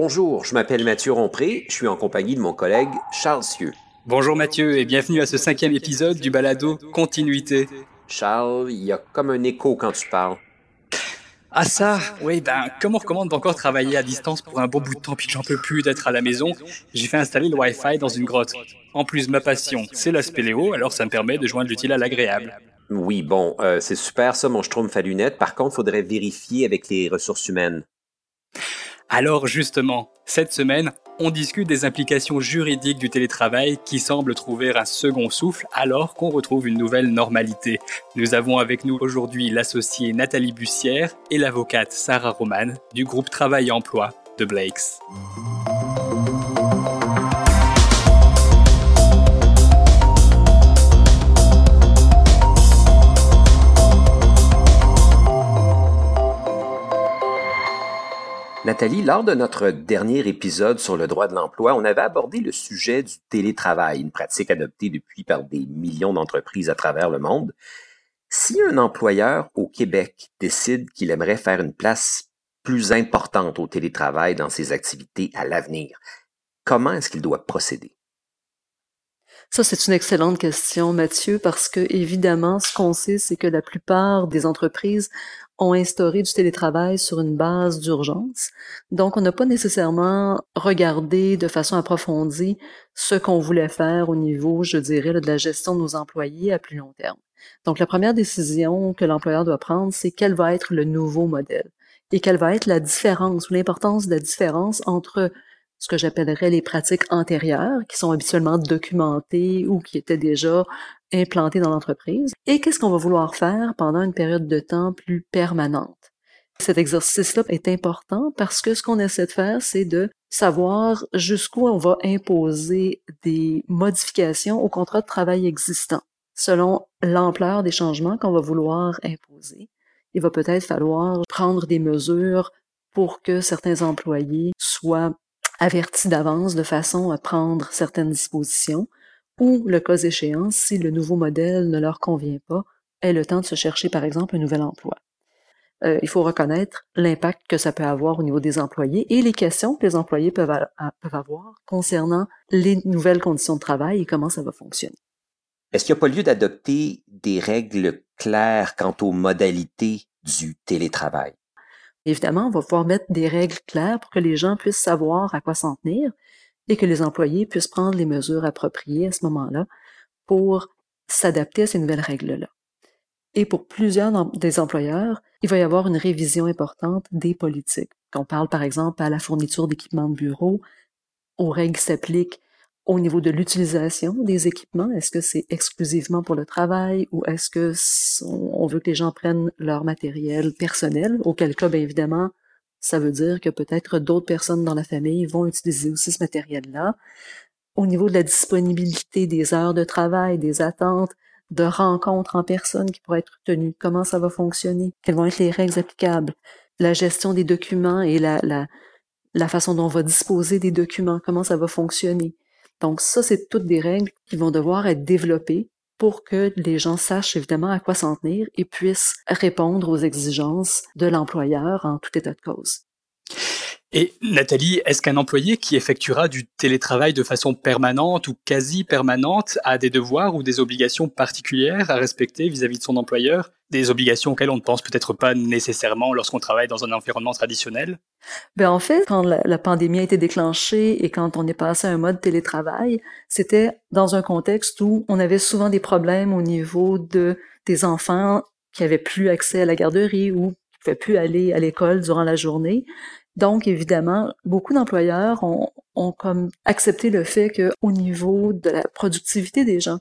Bonjour, je m'appelle Mathieu Rompré, je suis en compagnie de mon collègue Charles Sieux. Bonjour Mathieu et bienvenue à ce cinquième épisode du balado Continuité. Charles, il y a comme un écho quand tu parles. Ah ça, oui, ben comme on recommande d'encore travailler à distance pour un bon bout de temps puis que j'en peux plus d'être à la maison, j'ai fait installer le Wi-Fi dans une grotte. En plus, ma passion, c'est la spéléo, alors ça me permet de joindre l'utile à l'agréable. Oui, bon, euh, c'est super ça, mon schtroumpf à lunettes. Par contre, faudrait vérifier avec les ressources humaines. Alors justement, cette semaine, on discute des implications juridiques du télétravail qui semblent trouver un second souffle alors qu'on retrouve une nouvelle normalité. Nous avons avec nous aujourd'hui l'associée Nathalie Bussière et l'avocate Sarah Roman du groupe Travail et Emploi de Blakes. Nathalie, lors de notre dernier épisode sur le droit de l'emploi, on avait abordé le sujet du télétravail, une pratique adoptée depuis par des millions d'entreprises à travers le monde. Si un employeur au Québec décide qu'il aimerait faire une place plus importante au télétravail dans ses activités à l'avenir, comment est-ce qu'il doit procéder? Ça, c'est une excellente question, Mathieu, parce que évidemment, ce qu'on sait, c'est que la plupart des entreprises ont instauré du télétravail sur une base d'urgence. Donc, on n'a pas nécessairement regardé de façon approfondie ce qu'on voulait faire au niveau, je dirais, de la gestion de nos employés à plus long terme. Donc, la première décision que l'employeur doit prendre, c'est quel va être le nouveau modèle et quelle va être la différence ou l'importance de la différence entre ce que j'appellerais les pratiques antérieures, qui sont habituellement documentées ou qui étaient déjà implantées dans l'entreprise, et qu'est-ce qu'on va vouloir faire pendant une période de temps plus permanente? Cet exercice-là est important parce que ce qu'on essaie de faire, c'est de savoir jusqu'où on va imposer des modifications au contrat de travail existant, selon l'ampleur des changements qu'on va vouloir imposer. Il va peut-être falloir prendre des mesures pour que certains employés soient avertis d'avance de façon à prendre certaines dispositions, ou, le cas échéant, si le nouveau modèle ne leur convient pas, aient le temps de se chercher, par exemple, un nouvel emploi. Euh, il faut reconnaître l'impact que ça peut avoir au niveau des employés et les questions que les employés peuvent, peuvent avoir concernant les nouvelles conditions de travail et comment ça va fonctionner. Est-ce qu'il n'y a pas lieu d'adopter des règles claires quant aux modalités du télétravail? Évidemment, on va pouvoir mettre des règles claires pour que les gens puissent savoir à quoi s'en tenir et que les employés puissent prendre les mesures appropriées à ce moment-là pour s'adapter à ces nouvelles règles-là. Et pour plusieurs des employeurs, il va y avoir une révision importante des politiques. On parle par exemple à la fourniture d'équipements de bureau, aux règles qui s'appliquent au niveau de l'utilisation des équipements, est-ce que c'est exclusivement pour le travail ou est-ce que on veut que les gens prennent leur matériel personnel, auquel cas, bien évidemment, ça veut dire que peut-être d'autres personnes dans la famille vont utiliser aussi ce matériel-là. Au niveau de la disponibilité des heures de travail, des attentes, de rencontres en personne qui pourraient être tenues, comment ça va fonctionner, quelles vont être les règles applicables, la gestion des documents et la, la, façon dont on va disposer des documents, comment ça va fonctionner donc ça, c'est toutes des règles qui vont devoir être développées pour que les gens sachent évidemment à quoi s'en tenir et puissent répondre aux exigences de l'employeur en tout état de cause. Et Nathalie, est-ce qu'un employé qui effectuera du télétravail de façon permanente ou quasi permanente a des devoirs ou des obligations particulières à respecter vis-à-vis de son employeur? Des obligations auxquelles on ne pense peut-être pas nécessairement lorsqu'on travaille dans un environnement traditionnel? Ben En fait, quand la, pandémie a été déclenchée et quand on est passé à un mode télétravail, c'était dans un contexte où on avait souvent des problèmes au niveau de des enfants qui avaient plus accès à la garderie ou qui pouvaient plus aller à l'école durant la journée. Donc, évidemment, beaucoup d'employeurs ont, comme accepté le fait qu'au niveau de la productivité des gens,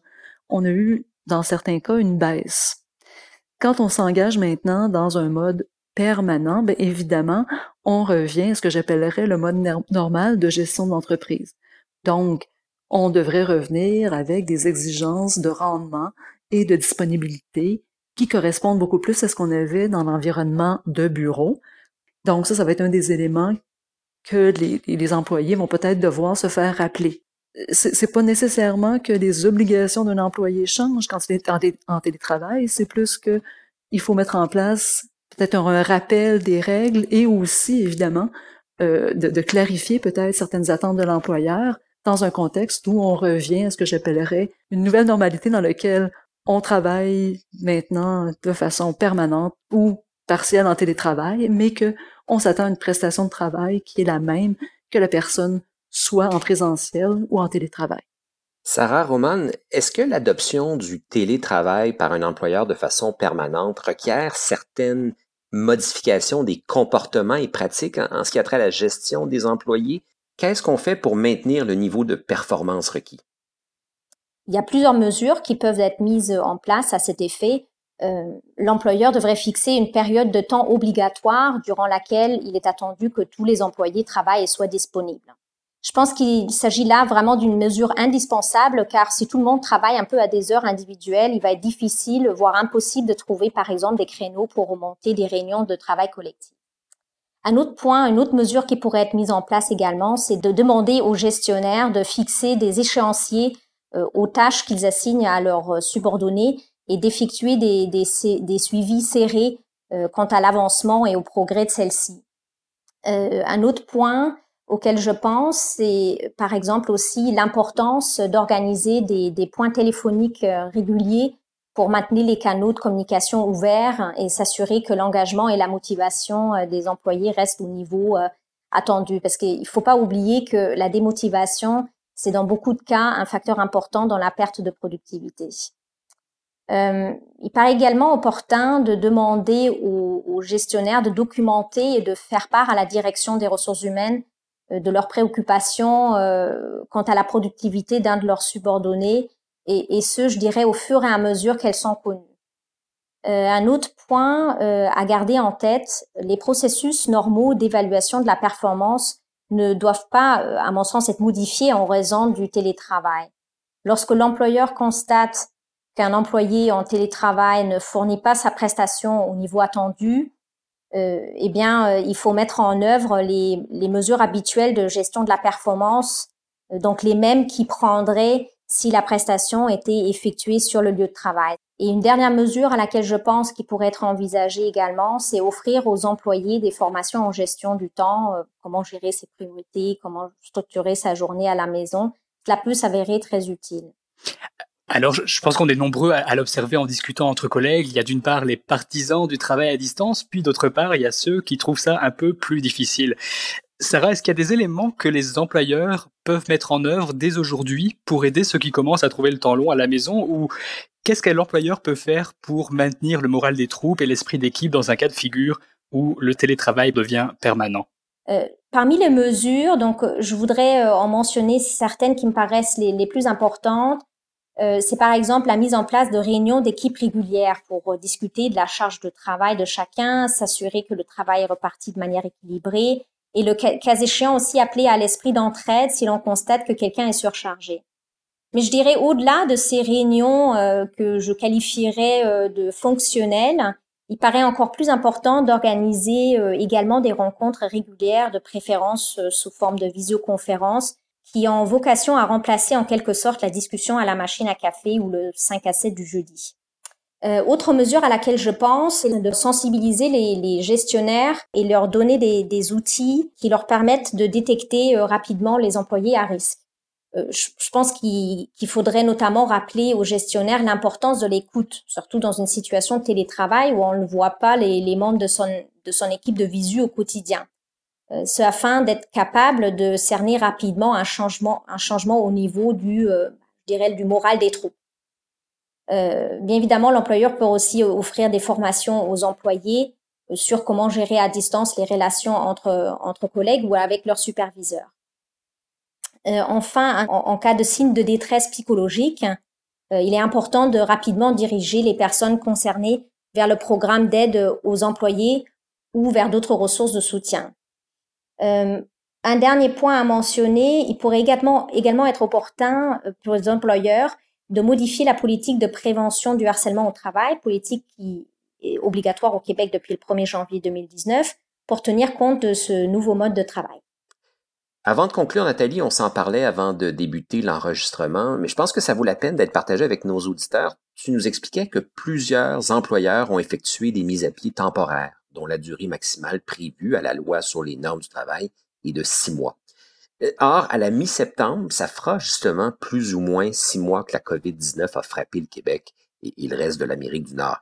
on a eu, dans certains cas, une baisse. Quand on s'engage maintenant dans un mode permanent, bien évidemment, on revient à ce que j'appellerais le mode normal de gestion d'entreprise. Donc, on devrait revenir avec des exigences de rendement et de disponibilité qui correspondent beaucoup plus à ce qu'on avait dans l'environnement de bureau, donc ça, ça va être un des éléments que les, employés vont peut-être devoir se faire rappeler. C'est pas nécessairement que les obligations d'un employé changent quand il est en, télétravail, c'est plus que il faut mettre en place peut-être un, rappel des règles et aussi, évidemment, euh, de, de, clarifier peut-être certaines attentes de l'employeur dans un contexte où on revient à ce que j'appellerais une nouvelle normalité dans laquelle on travaille maintenant de façon permanente ou partielle en télétravail, mais que on s'attend à une prestation de travail qui est la même que la personne soit en présentiel ou en télétravail. Sarah Roman, est-ce que l'adoption du télétravail par un employeur de façon permanente requiert certaines modifications des comportements et pratiques en, ce qui a trait à la gestion des employés? Qu'est-ce qu'on fait pour maintenir le niveau de performance requis? Il y a plusieurs mesures qui peuvent être mises en place à cet effet. Euh, l'employeur devrait fixer une période de temps obligatoire durant laquelle il est attendu que tous les employés travaillent et soient disponibles. Je pense qu'il s'agit là vraiment d'une mesure indispensable car si tout le monde travaille un peu à des heures individuelles, il va être difficile, voire impossible de trouver par exemple des créneaux pour remonter des réunions de travail collectif. Un autre point, une autre mesure qui pourrait être mise en place également, c'est de demander aux gestionnaires de fixer des échéanciers euh, aux tâches qu'ils assignent à leurs subordonnés et d'effectuer des, des, suivis serrés euh, quant à l'avancement et au progrès de celles-ci. Euh, un autre point, auquel je pense, c'est par exemple aussi l'importance d'organiser des, des, points téléphoniques euh, réguliers pour maintenir les canaux de communication ouverts et s'assurer que l'engagement et la motivation euh, des employés restent au niveau euh, attendu. Parce qu'il ne faut pas oublier que la démotivation, c'est dans beaucoup de cas un facteur important dans la perte de productivité. Euh, il paraît également opportun de demander aux, gestionnaires de documenter et de faire part à la direction des ressources humaines euh, de leurs préoccupations euh, quant à la productivité d'un de leurs subordonnés, et, et, ce, je dirais, au fur et à mesure qu'elles sont connues. Un autre point à garder en tête, les processus normaux d'évaluation de la performance ne doivent pas, à mon sens, être modifiés en raison du télétravail. Lorsque l'employeur constate qu'un employé en télétravail ne fournit pas sa prestation au niveau attendu, euh, eh bien, euh, il faut mettre en œuvre les, mesures habituelles de gestion de la performance, euh, donc les mêmes qui prendraient si la prestation était effectuée sur le lieu de travail. Et une dernière mesure à laquelle je pense qui pourrait être envisagée également, c'est offrir aux employés des formations en gestion du temps, comment gérer ses priorités, comment structurer sa journée à la maison. Cela peut s'avérer très utile. Alors, je pense qu'on est nombreux à, l'observer en discutant entre collègues. Il y a d'une part les partisans du travail à distance, puis d'autre part, il y a ceux qui trouvent ça un peu plus difficile. Sarah, est-ce qu'il y a des éléments que les employeurs peuvent mettre en œuvre dès aujourd'hui pour aider ceux qui commencent à trouver le temps long à la maison ou qu'est-ce que l'employeur peut faire pour maintenir le moral des troupes et l'esprit d'équipe dans un cas de figure où le télétravail devient permanent? Euh, parmi les mesures, donc je voudrais euh, en mentionner certaines qui me paraissent les, les plus importantes. Euh, c'est par exemple la mise en place de réunions d'équipes régulières pour euh, discuter de la charge de travail de chacun, s'assurer que le travail est reparti de manière équilibrée et le cas échéant aussi appeler à l'esprit d'entraide si l'on constate que quelqu'un est surchargé. Mais je dirais au-delà de ces réunions euh, que je qualifierais de fonctionnelles, il paraît encore plus important d'organiser également des rencontres régulières, de préférence sous forme de visioconférence, qui ont vocation à remplacer en quelque sorte la discussion à la machine à café ou le 5 à 7 du jeudi. Euh, autre mesure à laquelle je pense, c'est de sensibiliser les, les, gestionnaires et leur donner des, des, outils qui leur permettent de détecter euh, rapidement les employés à risque. Euh, je, je, pense qu'il faudrait notamment rappeler aux gestionnaires l'importance de l'écoute, surtout dans une situation de télétravail où on ne voit pas les, les membres de son, de son équipe de visu au quotidien. Euh, ce afin d'être capable de cerner rapidement un changement, un changement au niveau du, euh, je du moral des troupes. Euh, bien évidemment, l'employeur peut aussi offrir des formations aux employés sur comment gérer à distance les relations entre, entre collègues ou avec leurs superviseurs. enfin, en, en, cas de signe de détresse psychologique, il est important de rapidement diriger les personnes concernées vers le programme d'aide aux employés ou vers d'autres ressources de soutien. Euh, un dernier point à mentionner, il pourrait également, être opportun euh, pour les employeurs de modifier la politique de prévention du harcèlement au travail, politique qui est obligatoire au Québec depuis le 1er janvier 2019, pour tenir compte de ce nouveau mode de travail. Avant de conclure, Nathalie, on s'en parlait avant de débuter l'enregistrement, mais je pense que ça vaut la peine d'être partagé avec nos auditeurs. Tu nous expliquais que plusieurs employeurs ont effectué des mises à pied temporaires dont la durée maximale prévue à la loi sur les normes du travail et de six mois. Euh, or, à la mi-septembre, ça fera justement plus ou moins six mois que la COVID-19 a frappé le Québec et, le reste de l'Amérique du Nord.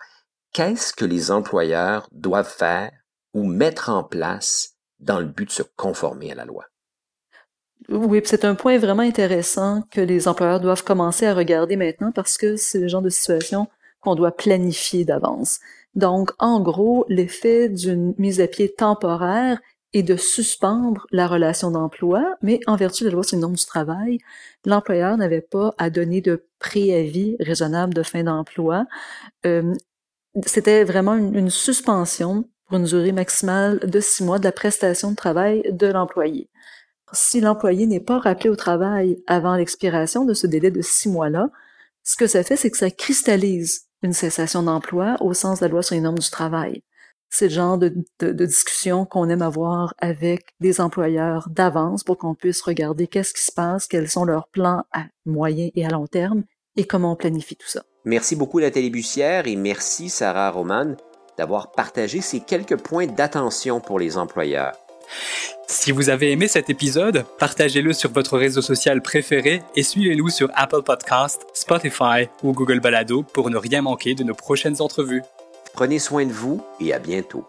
Qu'est-ce que les employeurs doivent faire ou mettre en place dans le but de se conformer à la loi? Oui, c'est un point vraiment intéressant que les employeurs doivent commencer à regarder maintenant parce que c'est le genre de situation qu'on doit planifier d'avance. Donc, en gros, l'effet d'une mise à pied temporaire est de suspendre la relation d'emploi, mais en vertu de la loi sur le nom du travail, l'employeur n'avait pas à donner de préavis raisonnable de fin d'emploi. Euh, C'était vraiment une, une suspension pour une durée maximale de six mois de la prestation de travail de l'employé si l'employé n'est pas rappelé au travail avant l'expiration de ce délai de six mois-là, ce que ça fait, c'est que ça cristallise une cessation d'emploi au sens de la loi sur les normes du travail. C'est le genre de, discussion qu'on aime avoir avec des employeurs d'avance pour qu'on puisse regarder qu'est-ce qui se passe, quels sont leurs plans à moyen et à long terme et comment on planifie tout ça. Merci beaucoup Nathalie Bussière et merci Sarah Roman d'avoir partagé ces quelques points d'attention pour les employeurs. Si vous avez aimé cet épisode, partagez-le sur votre réseau social préféré et suivez-nous sur Apple Podcast, Spotify ou Google Balado pour ne rien manquer de nos prochaines entrevues. Prenez soin de vous et à bientôt.